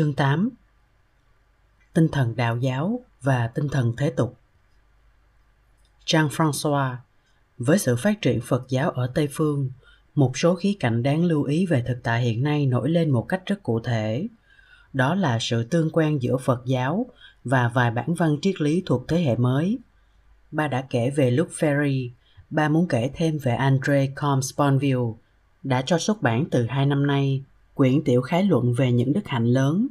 Chương 8 Tinh thần đạo giáo và tinh thần thế tục Jean-François Với sự phát triển Phật giáo ở Tây Phương, một số khía cạnh đáng lưu ý về thực tại hiện nay nổi lên một cách rất cụ thể. Đó là sự tương quan giữa Phật giáo và vài bản văn triết lý thuộc thế hệ mới. Ba đã kể về Luke Ferry, ba muốn kể thêm về André Comte Sponville, đã cho xuất bản từ hai năm nay quyển tiểu khái luận về những đức hạnh lớn.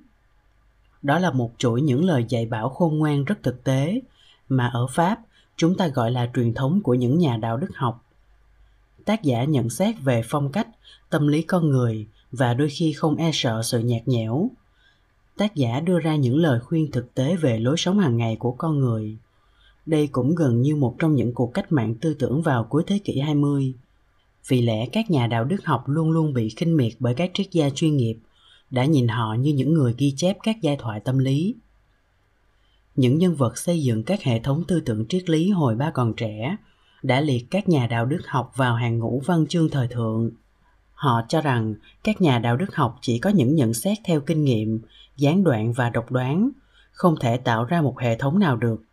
Đó là một chuỗi những lời dạy bảo khôn ngoan rất thực tế mà ở Pháp chúng ta gọi là truyền thống của những nhà đạo đức học. Tác giả nhận xét về phong cách, tâm lý con người và đôi khi không e sợ sự nhạt nhẽo. Tác giả đưa ra những lời khuyên thực tế về lối sống hàng ngày của con người. Đây cũng gần như một trong những cuộc cách mạng tư tưởng vào cuối thế kỷ 20 vì lẽ các nhà đạo đức học luôn luôn bị khinh miệt bởi các triết gia chuyên nghiệp, đã nhìn họ như những người ghi chép các giai thoại tâm lý. Những nhân vật xây dựng các hệ thống tư tưởng triết lý hồi ba còn trẻ đã liệt các nhà đạo đức học vào hàng ngũ văn chương thời thượng. Họ cho rằng các nhà đạo đức học chỉ có những nhận xét theo kinh nghiệm, gián đoạn và độc đoán, không thể tạo ra một hệ thống nào được.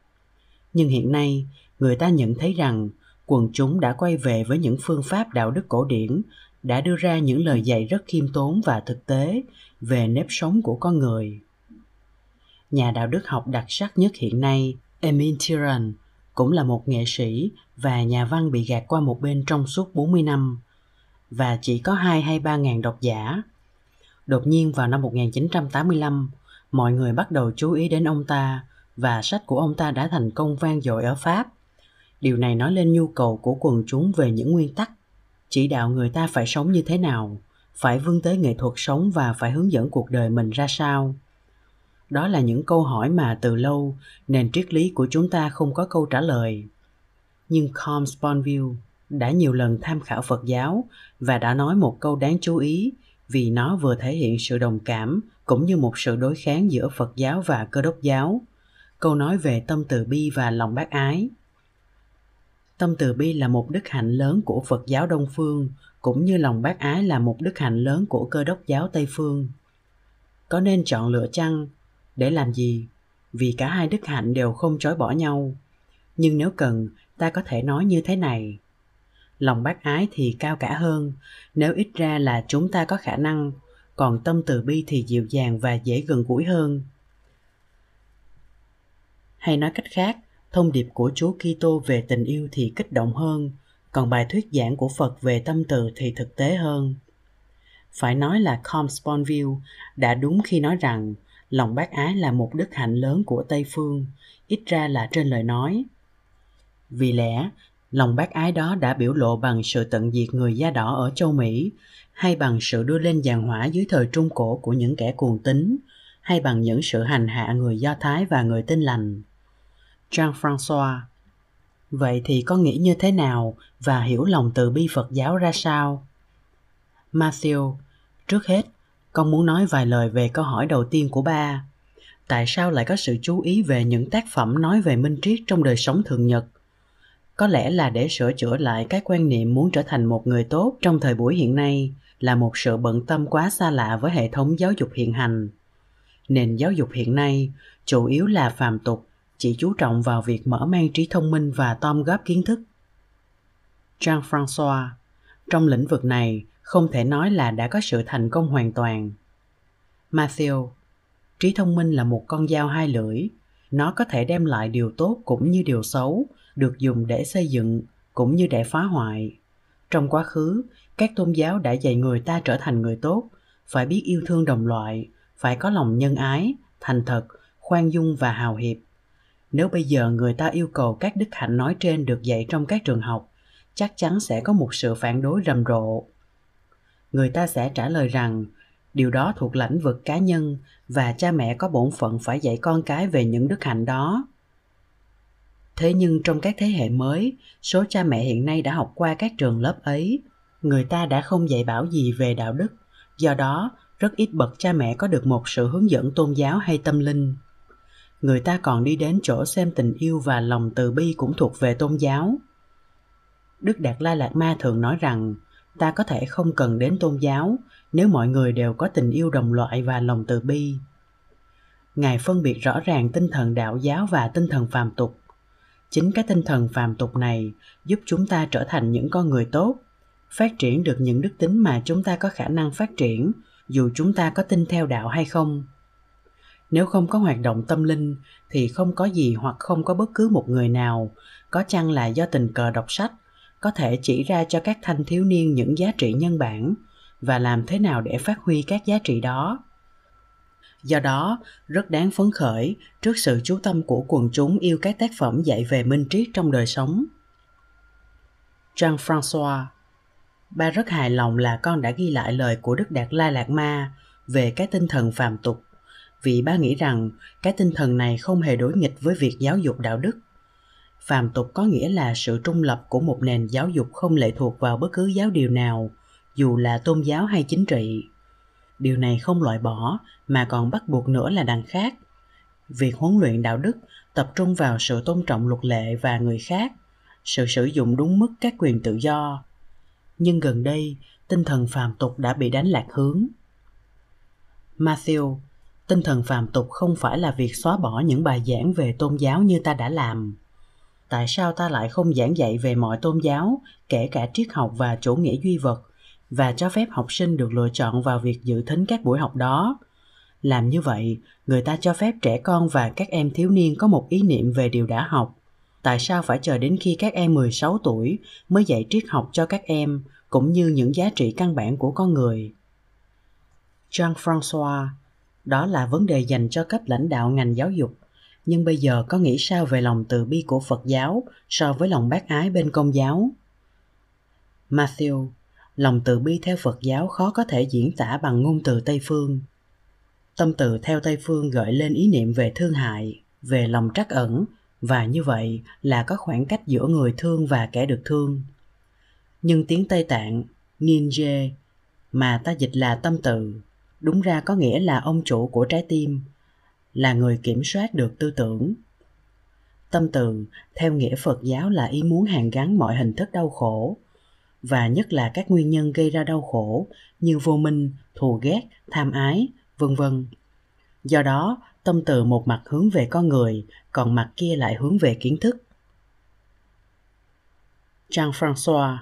Nhưng hiện nay, người ta nhận thấy rằng quần chúng đã quay về với những phương pháp đạo đức cổ điển đã đưa ra những lời dạy rất khiêm tốn và thực tế về nếp sống của con người. Nhà đạo đức học đặc sắc nhất hiện nay, Emile Tiran cũng là một nghệ sĩ và nhà văn bị gạt qua một bên trong suốt 40 năm và chỉ có 2 hay 3 ngàn độc giả. Đột nhiên vào năm 1985, mọi người bắt đầu chú ý đến ông ta và sách của ông ta đã thành công vang dội ở Pháp điều này nói lên nhu cầu của quần chúng về những nguyên tắc. Chỉ đạo người ta phải sống như thế nào, phải vươn tới nghệ thuật sống và phải hướng dẫn cuộc đời mình ra sao. Đó là những câu hỏi mà từ lâu, nền triết lý của chúng ta không có câu trả lời. Nhưng com sponville đã nhiều lần tham khảo phật giáo và đã nói một câu đáng chú ý vì nó vừa thể hiện sự đồng cảm cũng như một sự đối kháng giữa phật giáo và cơ đốc giáo. Câu nói về tâm từ bi và lòng bác ái. Tâm từ bi là một đức hạnh lớn của Phật giáo Đông phương, cũng như lòng bác ái là một đức hạnh lớn của cơ đốc giáo Tây phương. Có nên chọn lựa chăng? Để làm gì? Vì cả hai đức hạnh đều không chối bỏ nhau. Nhưng nếu cần, ta có thể nói như thế này. Lòng bác ái thì cao cả hơn, nếu ít ra là chúng ta có khả năng, còn tâm từ bi thì dịu dàng và dễ gần gũi hơn. Hay nói cách khác, thông điệp của Chúa Kitô về tình yêu thì kích động hơn, còn bài thuyết giảng của Phật về tâm từ thì thực tế hơn. Phải nói là Comsponville đã đúng khi nói rằng lòng bác ái là một đức hạnh lớn của Tây Phương, ít ra là trên lời nói. Vì lẽ, lòng bác ái đó đã biểu lộ bằng sự tận diệt người da đỏ ở châu Mỹ, hay bằng sự đưa lên giàn hỏa dưới thời Trung Cổ của những kẻ cuồng tín, hay bằng những sự hành hạ người Do Thái và người tin lành. Jean-François. Vậy thì có nghĩ như thế nào và hiểu lòng từ bi Phật giáo ra sao? Matthew, trước hết, con muốn nói vài lời về câu hỏi đầu tiên của ba. Tại sao lại có sự chú ý về những tác phẩm nói về minh triết trong đời sống thường nhật? Có lẽ là để sửa chữa lại cái quan niệm muốn trở thành một người tốt trong thời buổi hiện nay là một sự bận tâm quá xa lạ với hệ thống giáo dục hiện hành. Nền giáo dục hiện nay chủ yếu là phàm tục chỉ chú trọng vào việc mở mang trí thông minh và tom góp kiến thức. Jean-François, trong lĩnh vực này không thể nói là đã có sự thành công hoàn toàn. Matthew, trí thông minh là một con dao hai lưỡi, nó có thể đem lại điều tốt cũng như điều xấu, được dùng để xây dựng cũng như để phá hoại. Trong quá khứ, các tôn giáo đã dạy người ta trở thành người tốt, phải biết yêu thương đồng loại, phải có lòng nhân ái, thành thật, khoan dung và hào hiệp nếu bây giờ người ta yêu cầu các đức hạnh nói trên được dạy trong các trường học, chắc chắn sẽ có một sự phản đối rầm rộ. Người ta sẽ trả lời rằng, điều đó thuộc lĩnh vực cá nhân và cha mẹ có bổn phận phải dạy con cái về những đức hạnh đó. Thế nhưng trong các thế hệ mới, số cha mẹ hiện nay đã học qua các trường lớp ấy. Người ta đã không dạy bảo gì về đạo đức, do đó rất ít bậc cha mẹ có được một sự hướng dẫn tôn giáo hay tâm linh người ta còn đi đến chỗ xem tình yêu và lòng từ bi cũng thuộc về tôn giáo. Đức đạt lai lạt ma thường nói rằng, ta có thể không cần đến tôn giáo nếu mọi người đều có tình yêu đồng loại và lòng từ bi. Ngài phân biệt rõ ràng tinh thần đạo giáo và tinh thần phàm tục. Chính cái tinh thần phàm tục này giúp chúng ta trở thành những con người tốt, phát triển được những đức tính mà chúng ta có khả năng phát triển, dù chúng ta có tin theo đạo hay không nếu không có hoạt động tâm linh thì không có gì hoặc không có bất cứ một người nào. Có chăng là do tình cờ đọc sách, có thể chỉ ra cho các thanh thiếu niên những giá trị nhân bản và làm thế nào để phát huy các giá trị đó? Do đó, rất đáng phấn khởi trước sự chú tâm của quần chúng yêu các tác phẩm dạy về minh triết trong đời sống. Jean françois ba rất hài lòng là con đã ghi lại lời của đức đạt lai lạt ma về cái tinh thần phàm tục vì ba nghĩ rằng cái tinh thần này không hề đối nghịch với việc giáo dục đạo đức. Phàm tục có nghĩa là sự trung lập của một nền giáo dục không lệ thuộc vào bất cứ giáo điều nào, dù là tôn giáo hay chính trị. Điều này không loại bỏ, mà còn bắt buộc nữa là đằng khác. Việc huấn luyện đạo đức tập trung vào sự tôn trọng luật lệ và người khác, sự sử dụng đúng mức các quyền tự do. Nhưng gần đây, tinh thần phàm tục đã bị đánh lạc hướng. Matthew tinh thần phàm tục không phải là việc xóa bỏ những bài giảng về tôn giáo như ta đã làm. Tại sao ta lại không giảng dạy về mọi tôn giáo, kể cả triết học và chủ nghĩa duy vật, và cho phép học sinh được lựa chọn vào việc dự thính các buổi học đó? Làm như vậy, người ta cho phép trẻ con và các em thiếu niên có một ý niệm về điều đã học. Tại sao phải chờ đến khi các em 16 tuổi mới dạy triết học cho các em, cũng như những giá trị căn bản của con người? Jean-François đó là vấn đề dành cho cấp lãnh đạo ngành giáo dục. Nhưng bây giờ có nghĩ sao về lòng từ bi của phật giáo so với lòng bác ái bên công giáo? Matthew, lòng từ bi theo phật giáo khó có thể diễn tả bằng ngôn từ tây phương. Tâm từ theo tây phương gợi lên ý niệm về thương hại, về lòng trắc ẩn, và như vậy là có khoảng cách giữa người thương và kẻ được thương. Nhưng tiếng tây tạng ninje mà ta dịch là tâm từ đúng ra có nghĩa là ông chủ của trái tim, là người kiểm soát được tư tưởng. Tâm từ, theo nghĩa phật giáo là ý muốn hàn gắn mọi hình thức đau khổ, và nhất là các nguyên nhân gây ra đau khổ như vô minh, thù ghét, tham ái, vân vân. Do đó, tâm từ một mặt hướng về con người, còn mặt kia lại hướng về kiến thức. Jean françois,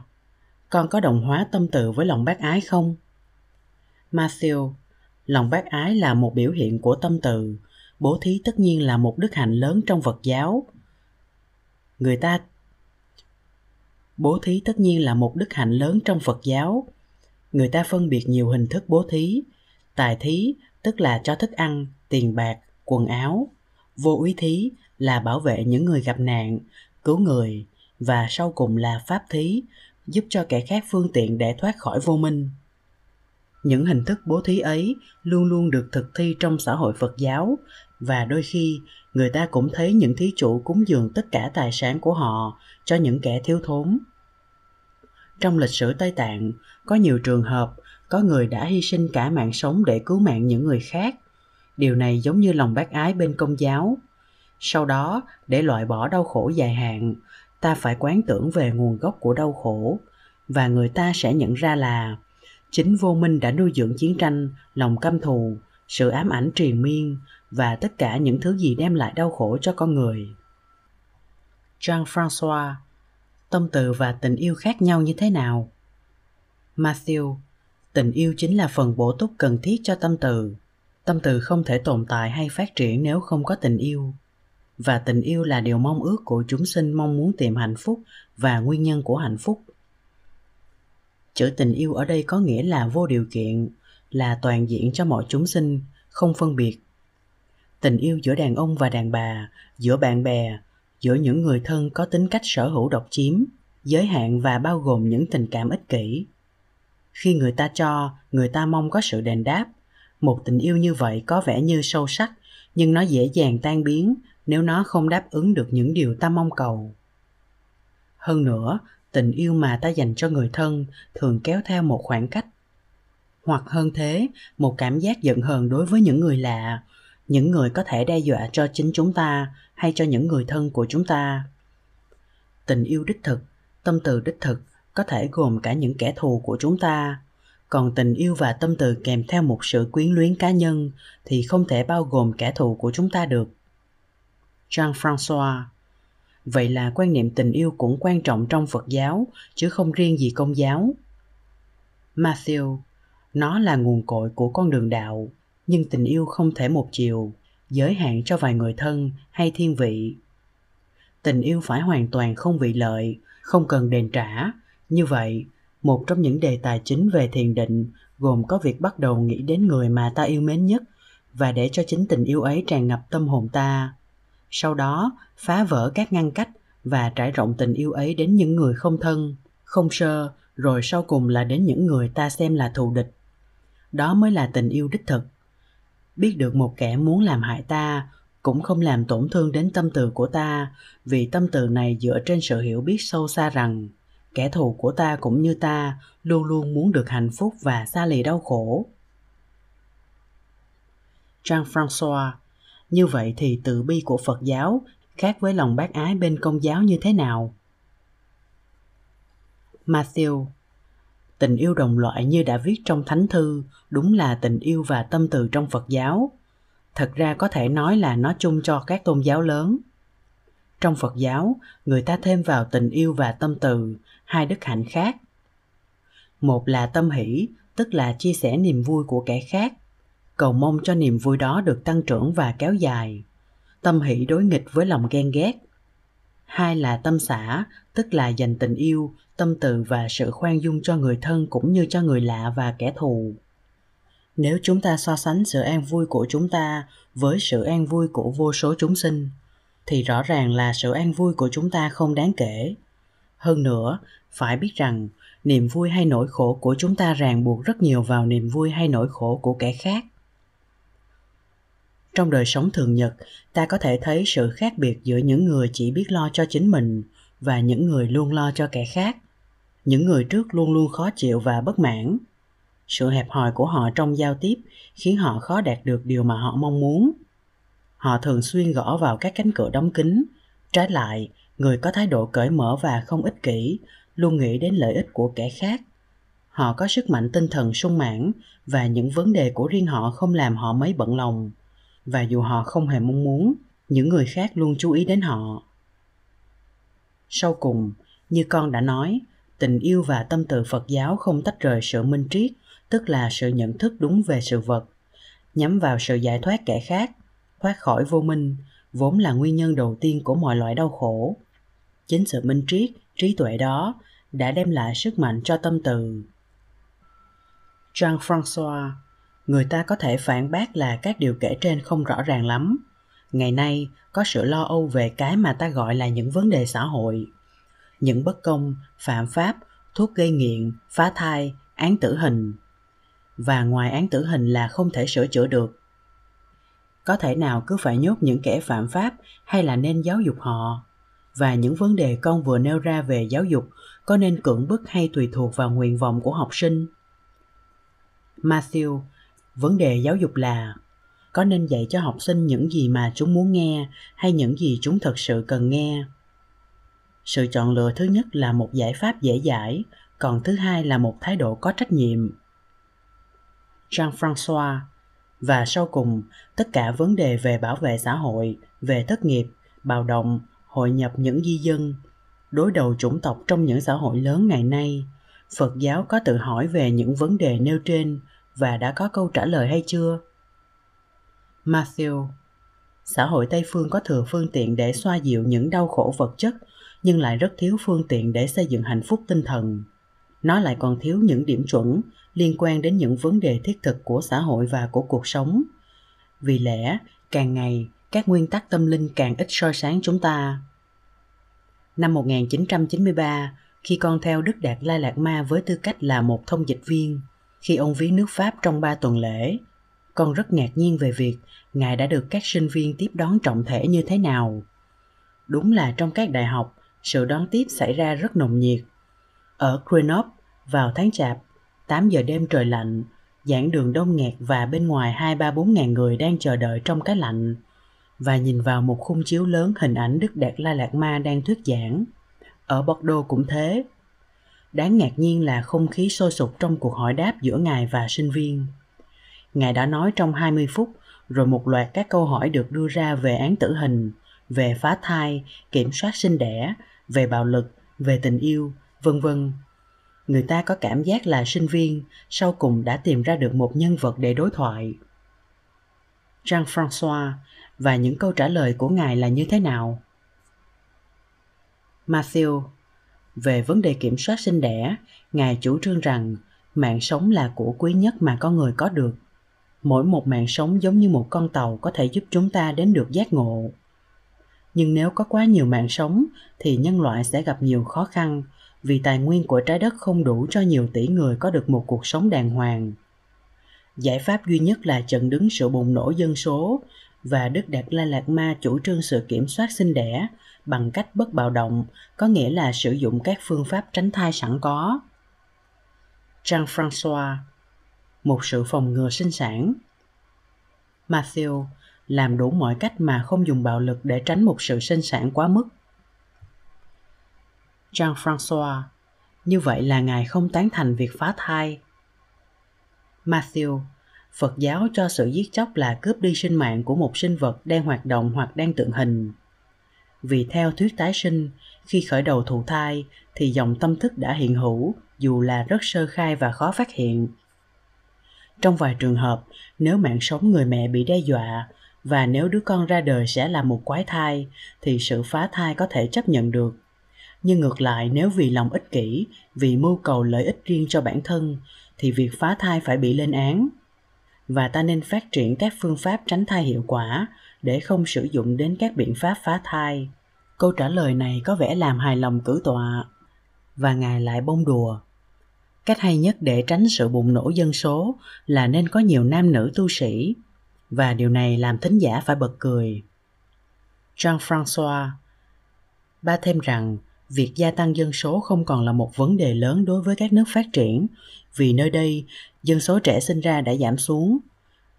con có đồng hóa tâm từ với lòng bác ái không? Matthew lòng bác ái là một biểu hiện của tâm từ. Bố thí tất nhiên là một đức hạnh lớn trong phật giáo. Người ta, bố thí tất nhiên là một đức hạnh lớn trong phật giáo. Người ta phân biệt nhiều hình thức bố thí. Tài thí, tức là cho thức ăn, tiền bạc, quần áo. Vô úy thí là bảo vệ những người gặp nạn, cứu người. Và sau cùng là pháp thí, giúp cho kẻ khác phương tiện để thoát khỏi vô minh những hình thức bố thí ấy luôn luôn được thực thi trong xã hội phật giáo. Và đôi khi, người ta cũng thấy những thí chủ cúng dường tất cả tài sản của họ cho những kẻ thiếu thốn. Trong lịch sử tây tạng, có nhiều trường hợp có người đã hy sinh cả mạng sống để cứu mạng những người khác. Điều này giống như lòng bác ái bên công giáo. Sau đó, để loại bỏ đau khổ dài hạn, ta phải quán tưởng về nguồn gốc của đau khổ. Và người ta sẽ nhận ra là chính vô minh đã nuôi dưỡng chiến tranh, lòng căm thù, sự ám ảnh triền miên và tất cả những thứ gì đem lại đau khổ cho con người. Jean françois, tâm từ và tình yêu khác nhau như thế nào? Matthew, tình yêu chính là phần bổ túc cần thiết cho tâm từ. Tâm từ không thể tồn tại hay phát triển nếu không có tình yêu. Và tình yêu là điều mong ước của chúng sinh mong muốn tìm hạnh phúc và nguyên nhân của hạnh phúc chữ tình yêu ở đây có nghĩa là vô điều kiện, là toàn diện cho mọi chúng sinh, không phân biệt. Tình yêu giữa đàn ông và đàn bà, giữa bạn bè, giữa những người thân có tính cách sở hữu độc chiếm, giới hạn và bao gồm những tình cảm ích kỷ. Khi người ta cho, người ta mong có sự đền đáp. Một tình yêu như vậy có vẻ như sâu sắc, nhưng nó dễ dàng tan biến nếu nó không đáp ứng được những điều ta mong cầu. Hơn nữa tình yêu mà ta dành cho người thân thường kéo theo một khoảng cách. Hoặc hơn thế, một cảm giác giận hờn đối với những người lạ, những người có thể đe dọa cho chính chúng ta hay cho những người thân của chúng ta. Tình yêu đích thực, tâm từ đích thực có thể gồm cả những kẻ thù của chúng ta. Còn tình yêu và tâm từ kèm theo một sự quyến luyến cá nhân thì không thể bao gồm kẻ thù của chúng ta được. Jean françois vậy là quan niệm tình yêu cũng quan trọng trong phật giáo, chứ không riêng gì công giáo. Matthew, nó là nguồn cội của con đường đạo, nhưng tình yêu không thể một chiều, giới hạn cho vài người thân hay thiên vị. Tình yêu phải hoàn toàn không vị lợi, không cần đền trả. Như vậy, một trong những đề tài chính về thiền định gồm có việc bắt đầu nghĩ đến người mà ta yêu mến nhất và để cho chính tình yêu ấy tràn ngập tâm hồn ta sau đó, phá vỡ các ngăn cách và trải rộng tình yêu ấy đến những người không thân, không sơ, rồi sau cùng là đến những người ta xem là thù địch. Đó mới là tình yêu đích thực. Biết được một kẻ muốn làm hại ta cũng không làm tổn thương đến tâm từ của ta, vì tâm từ này dựa trên sự hiểu biết sâu xa rằng kẻ thù của ta cũng như ta luôn luôn muốn được hạnh phúc và xa lì đau khổ. Jean françois như vậy thì từ bi của phật giáo khác với lòng bác ái bên công giáo như thế nào? Matthew, tình yêu đồng loại như đã viết trong thánh thư, đúng là tình yêu và tâm từ trong phật giáo. Thật ra có thể nói là nó chung cho các tôn giáo lớn. Trong phật giáo, người ta thêm vào tình yêu và tâm từ, hai đức hạnh khác. Một là tâm hỷ, tức là chia sẻ niềm vui của kẻ khác cầu mong cho niềm vui đó được tăng trưởng và kéo dài. Tâm hỷ đối nghịch với lòng ghen ghét. Hai là tâm xã tức là dành tình yêu, tâm từ và sự khoan dung cho người thân cũng như cho người lạ và kẻ thù. Nếu chúng ta so sánh sự an vui của chúng ta với sự an vui của vô số chúng sinh, thì rõ ràng là sự an vui của chúng ta không đáng kể. Hơn nữa, phải biết rằng, niềm vui hay nỗi khổ của chúng ta ràng buộc rất nhiều vào niềm vui hay nỗi khổ của kẻ khác trong đời sống thường nhật, ta có thể thấy sự khác biệt giữa những người chỉ biết lo cho chính mình và những người luôn lo cho kẻ khác. Những người trước luôn luôn khó chịu và bất mãn. Sự hẹp hòi của họ trong giao tiếp khiến họ khó đạt được điều mà họ mong muốn. Họ thường xuyên gõ vào các cánh cửa đóng kín. Trái lại, người có thái độ cởi mở và không ích kỷ luôn nghĩ đến lợi ích của kẻ khác. Họ có sức mạnh tinh thần sung mãn và những vấn đề của riêng họ không làm họ mấy bận lòng và dù họ không hề mong muốn, những người khác luôn chú ý đến họ. Sau cùng, như con đã nói, tình yêu và tâm từ phật giáo không tách rời sự minh triết, tức là sự nhận thức đúng về sự vật. Nhắm vào sự giải thoát kẻ khác, thoát khỏi vô minh, vốn là nguyên nhân đầu tiên của mọi loại đau khổ. Chính sự minh triết, trí tuệ đó đã đem lại sức mạnh cho tâm từ. Jean françois người ta có thể phản bác là các điều kể trên không rõ ràng lắm. Ngày nay, có sự lo âu về cái mà ta gọi là những vấn đề xã hội. Những bất công, phạm pháp, thuốc gây nghiện, phá thai, án tử hình. Và ngoài án tử hình là không thể sửa chữa được. Có thể nào cứ phải nhốt những kẻ phạm pháp hay là nên giáo dục họ? Và những vấn đề con vừa nêu ra về giáo dục có nên cưỡng bức hay tùy thuộc vào nguyện vọng của học sinh? Matthew vấn đề giáo dục là, có nên dạy cho học sinh những gì mà chúng muốn nghe hay những gì chúng thật sự cần nghe? Sự chọn lựa thứ nhất là một giải pháp dễ dãi, còn thứ hai là một thái độ có trách nhiệm. Jean françois và sau cùng, tất cả vấn đề về bảo vệ xã hội, về thất nghiệp, bạo động, hội nhập những di dân, đối đầu chủng tộc trong những xã hội lớn ngày nay, phật giáo có tự hỏi về những vấn đề nêu trên và đã có câu trả lời hay chưa? Matthew xã hội tây phương có thừa phương tiện để xoa dịu những đau khổ vật chất nhưng lại rất thiếu phương tiện để xây dựng hạnh phúc tinh thần. Nó lại còn thiếu những điểm chuẩn liên quan đến những vấn đề thiết thực của xã hội và của cuộc sống. Vì lẽ càng ngày các nguyên tắc tâm linh càng ít soi sáng chúng ta. Năm 1993, khi con theo Đức Đạt Lai Lạt Ma với tư cách là một thông dịch viên, khi ông viếng nước Pháp trong ba tuần lễ, con rất ngạc nhiên về việc Ngài đã được các sinh viên tiếp đón trọng thể như thế nào. Đúng là trong các đại học, sự đón tiếp xảy ra rất nồng nhiệt. Ở Grenoble, vào tháng chạp, 8 giờ đêm trời lạnh, giảng đường đông nghẹt và bên ngoài hai ba bốn ngàn người đang chờ đợi trong cái lạnh và nhìn vào một khung chiếu lớn hình ảnh Đức Đạt La Lạt Ma đang thuyết giảng. Ở Bordeaux cũng thế đáng ngạc nhiên là không khí sôi sục trong cuộc hỏi đáp giữa ngài và sinh viên. Ngài đã nói trong 20 phút, rồi một loạt các câu hỏi được đưa ra về án tử hình, về phá thai, kiểm soát sinh đẻ, về bạo lực, về tình yêu, vân vân. Người ta có cảm giác là sinh viên sau cùng đã tìm ra được một nhân vật để đối thoại. Jean-François và những câu trả lời của ngài là như thế nào? Matthew về vấn đề kiểm soát sinh đẻ, ngài chủ trương rằng mạng sống là của quý nhất mà con người có được. Mỗi một mạng sống giống như một con tàu có thể giúp chúng ta đến được giác ngộ nhưng nếu có quá nhiều mạng sống thì nhân loại sẽ gặp nhiều khó khăn vì tài nguyên của trái đất không đủ cho nhiều tỷ người có được một cuộc sống đàng hoàng giải pháp duy nhất là chặn đứng sự bùng nổ dân số và Đức Đạt Lai Lạt Ma chủ trương sự kiểm soát sinh đẻ bằng cách bất bạo động, có nghĩa là sử dụng các phương pháp tránh thai sẵn có. Jean-François Một sự phòng ngừa sinh sản Matthew làm đủ mọi cách mà không dùng bạo lực để tránh một sự sinh sản quá mức. Jean-François, như vậy là Ngài không tán thành việc phá thai. Matthew, Phật giáo cho sự giết chóc là cướp đi sinh mạng của một sinh vật đang hoạt động hoặc đang tượng hình. Vì theo thuyết tái sinh, khi khởi đầu thụ thai thì dòng tâm thức đã hiện hữu dù là rất sơ khai và khó phát hiện. Trong vài trường hợp, nếu mạng sống người mẹ bị đe dọa và nếu đứa con ra đời sẽ là một quái thai thì sự phá thai có thể chấp nhận được nhưng ngược lại nếu vì lòng ích kỷ vì mưu cầu lợi ích riêng cho bản thân thì việc phá thai phải bị lên án và ta nên phát triển các phương pháp tránh thai hiệu quả để không sử dụng đến các biện pháp phá thai câu trả lời này có vẻ làm hài lòng cử tọa, và ngài lại bông đùa cách hay nhất để tránh sự bùng nổ dân số là nên có nhiều nam nữ tu sĩ, và điều này làm thính giả phải bật cười. Jean-François Ba thêm rằng, việc gia tăng dân số không còn là một vấn đề lớn đối với các nước phát triển, vì nơi đây, dân số trẻ sinh ra đã giảm xuống.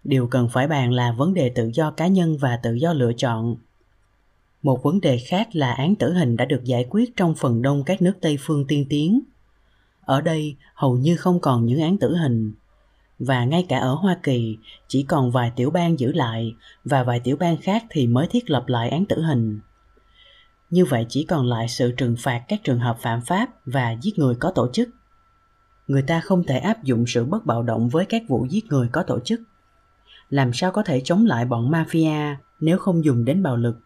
Điều cần phải bàn là vấn đề tự do cá nhân và tự do lựa chọn. Một vấn đề khác là án tử hình đã được giải quyết trong phần đông các nước Tây phương tiên tiến. Ở đây, hầu như không còn những án tử hình và ngay cả ở Hoa Kỳ, chỉ còn vài tiểu bang giữ lại, và vài tiểu bang khác thì mới thiết lập lại án tử hình. Như vậy chỉ còn lại sự trừng phạt các trường hợp phạm pháp và giết người có tổ chức. Người ta không thể áp dụng sự bất bạo động với các vụ giết người có tổ chức. Làm sao có thể chống lại bọn mafia nếu không dùng đến bạo lực?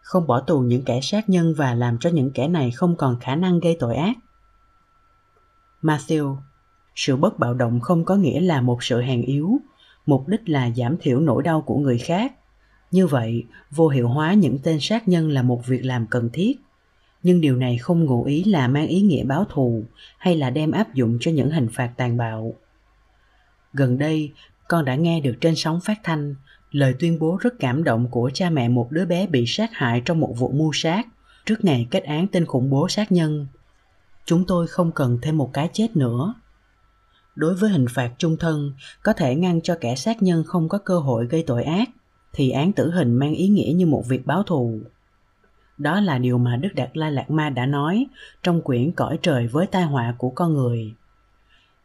Không bỏ tù những kẻ sát nhân và làm cho những kẻ này không còn khả năng gây tội ác. Matthew, sự bất bạo động không có nghĩa là một sự hèn yếu, mục đích là giảm thiểu nỗi đau của người khác như vậy, vô hiệu hóa những tên sát nhân là một việc làm cần thiết nhưng điều này không ngụ ý là mang ý nghĩa báo thù hay là đem áp dụng cho những hình phạt tàn bạo gần đây con đã nghe được trên sóng phát thanh lời tuyên bố rất cảm động của cha mẹ một đứa bé bị sát hại trong một vụ mưu sát trước ngày kết án tên khủng bố sát nhân. Chúng tôi không cần thêm một cái chết nữa. Đối với hình phạt chung thân, có thể ngăn cho kẻ sát nhân không có cơ hội gây tội ác, thì án tử hình mang ý nghĩa như một việc báo thù. Đó là điều mà đức đạt lai lạt ma đã nói trong quyển cõi trời với tai họa của con người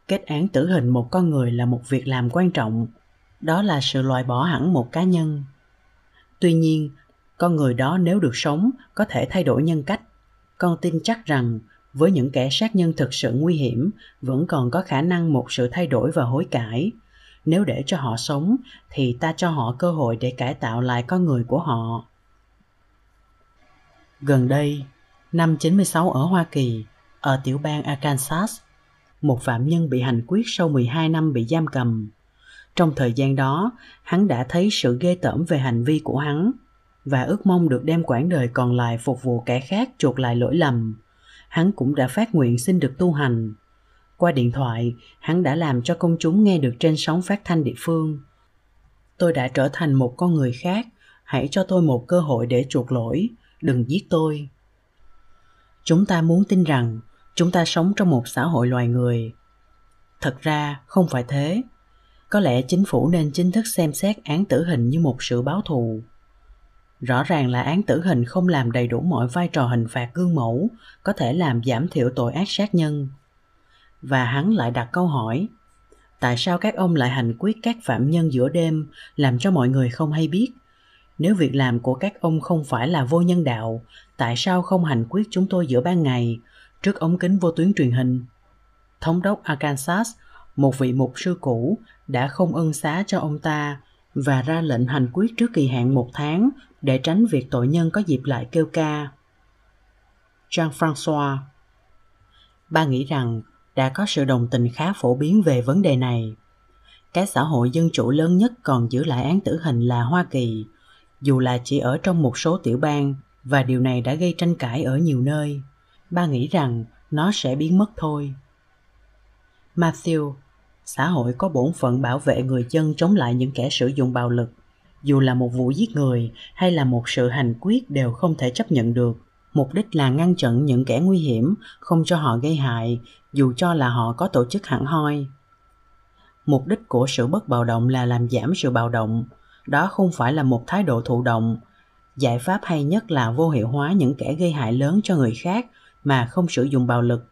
kết án tử hình một con người là một việc làm quan trọng. Đó là sự loại bỏ hẳn một cá nhân. Tuy nhiên, con người đó nếu được sống có thể thay đổi nhân cách. Con tin chắc rằng, với những kẻ sát nhân thực sự nguy hiểm, vẫn còn có khả năng một sự thay đổi và hối cải. Nếu để cho họ sống, thì ta cho họ cơ hội để cải tạo lại con người của họ. Gần đây, năm 96 ở Hoa Kỳ, ở tiểu bang Arkansas một phạm nhân bị hành quyết sau 12 năm bị giam cầm trong thời gian đó hắn đã thấy sự ghê tởm về hành vi của hắn và ước mong được đem quãng đời còn lại phục vụ kẻ khác chuộc lại lỗi lầm hắn cũng đã phát nguyện xin được tu hành. Qua điện thoại, hắn đã làm cho công chúng nghe được trên sóng phát thanh địa phương. Tôi đã trở thành một con người khác, hãy cho tôi một cơ hội để chuộc lỗi, đừng giết tôi. Chúng ta muốn tin rằng chúng ta sống trong một xã hội loài người. Thật ra, không phải thế. Có lẽ chính phủ nên chính thức xem xét án tử hình như một sự báo thù rõ ràng là án tử hình không làm đầy đủ mọi vai trò hình phạt gương mẫu, có thể làm giảm thiểu tội ác sát nhân và hắn lại đặt câu hỏi, tại sao các ông lại hành quyết các phạm nhân giữa đêm, làm cho mọi người không hay biết nếu việc làm của các ông không phải là vô nhân đạo, tại sao không hành quyết chúng tôi giữa ban ngày trước ống kính vô tuyến truyền hình thống đốc arkansas một vị mục sư cũ đã không ân xá cho ông ta và ra lệnh hành quyết trước kỳ hạn một tháng để tránh việc tội nhân có dịp lại kêu ca. Jean-François Ba nghĩ rằng đã có sự đồng tình khá phổ biến về vấn đề này. Cái xã hội dân chủ lớn nhất còn giữ lại án tử hình là Hoa Kỳ, dù là chỉ ở trong một số tiểu bang và điều này đã gây tranh cãi ở nhiều nơi. Ba nghĩ rằng nó sẽ biến mất thôi. Matthew, xã hội có bổn phận bảo vệ người dân chống lại những kẻ sử dụng bạo lực. Dù là một vụ giết người hay là một sự hành quyết đều không thể chấp nhận được. Mục đích là ngăn chặn những kẻ nguy hiểm, không cho họ gây hại, dù cho là họ có tổ chức hẳn hoi. Mục đích của sự bất bạo động là làm giảm sự bạo động. Đó không phải là một thái độ thụ động. Giải pháp hay nhất là vô hiệu hóa những kẻ gây hại lớn cho người khác mà không sử dụng bạo lực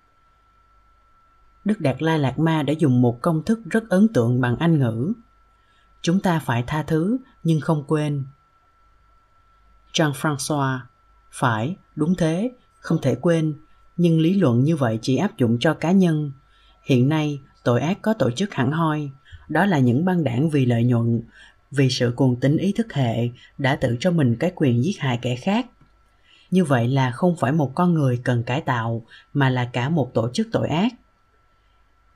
Đức Đạt Lai Lạt Ma đã dùng một công thức rất ấn tượng bằng Anh ngữ. Chúng ta phải tha thứ nhưng không quên. Jean-François Phải, đúng thế, không thể quên, nhưng lý luận như vậy chỉ áp dụng cho cá nhân. Hiện nay, tội ác có tổ chức hẳn hoi, đó là những băng đảng vì lợi nhuận, vì sự cuồng tính ý thức hệ đã tự cho mình cái quyền giết hại kẻ khác. Như vậy là không phải một con người cần cải tạo, mà là cả một tổ chức tội ác.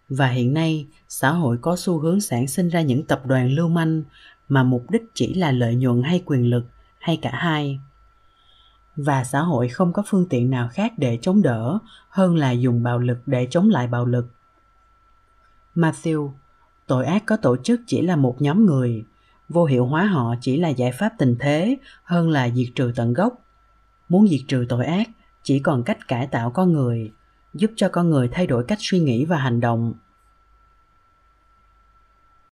Và hiện nay xã hội có xu hướng sản sinh ra những tập đoàn lưu manh mà mục đích chỉ là lợi nhuận hay quyền lực hay cả hai. Và xã hội không có phương tiện nào khác để chống đỡ hơn là dùng bạo lực để chống lại bạo lực. Matthew tội ác có tổ chức chỉ là một nhóm người vô hiệu hóa họ chỉ là giải pháp tình thế hơn là diệt trừ tận gốc muốn diệt trừ tội ác, chỉ còn cách cải tạo con người, giúp cho con người thay đổi cách suy nghĩ và hành động.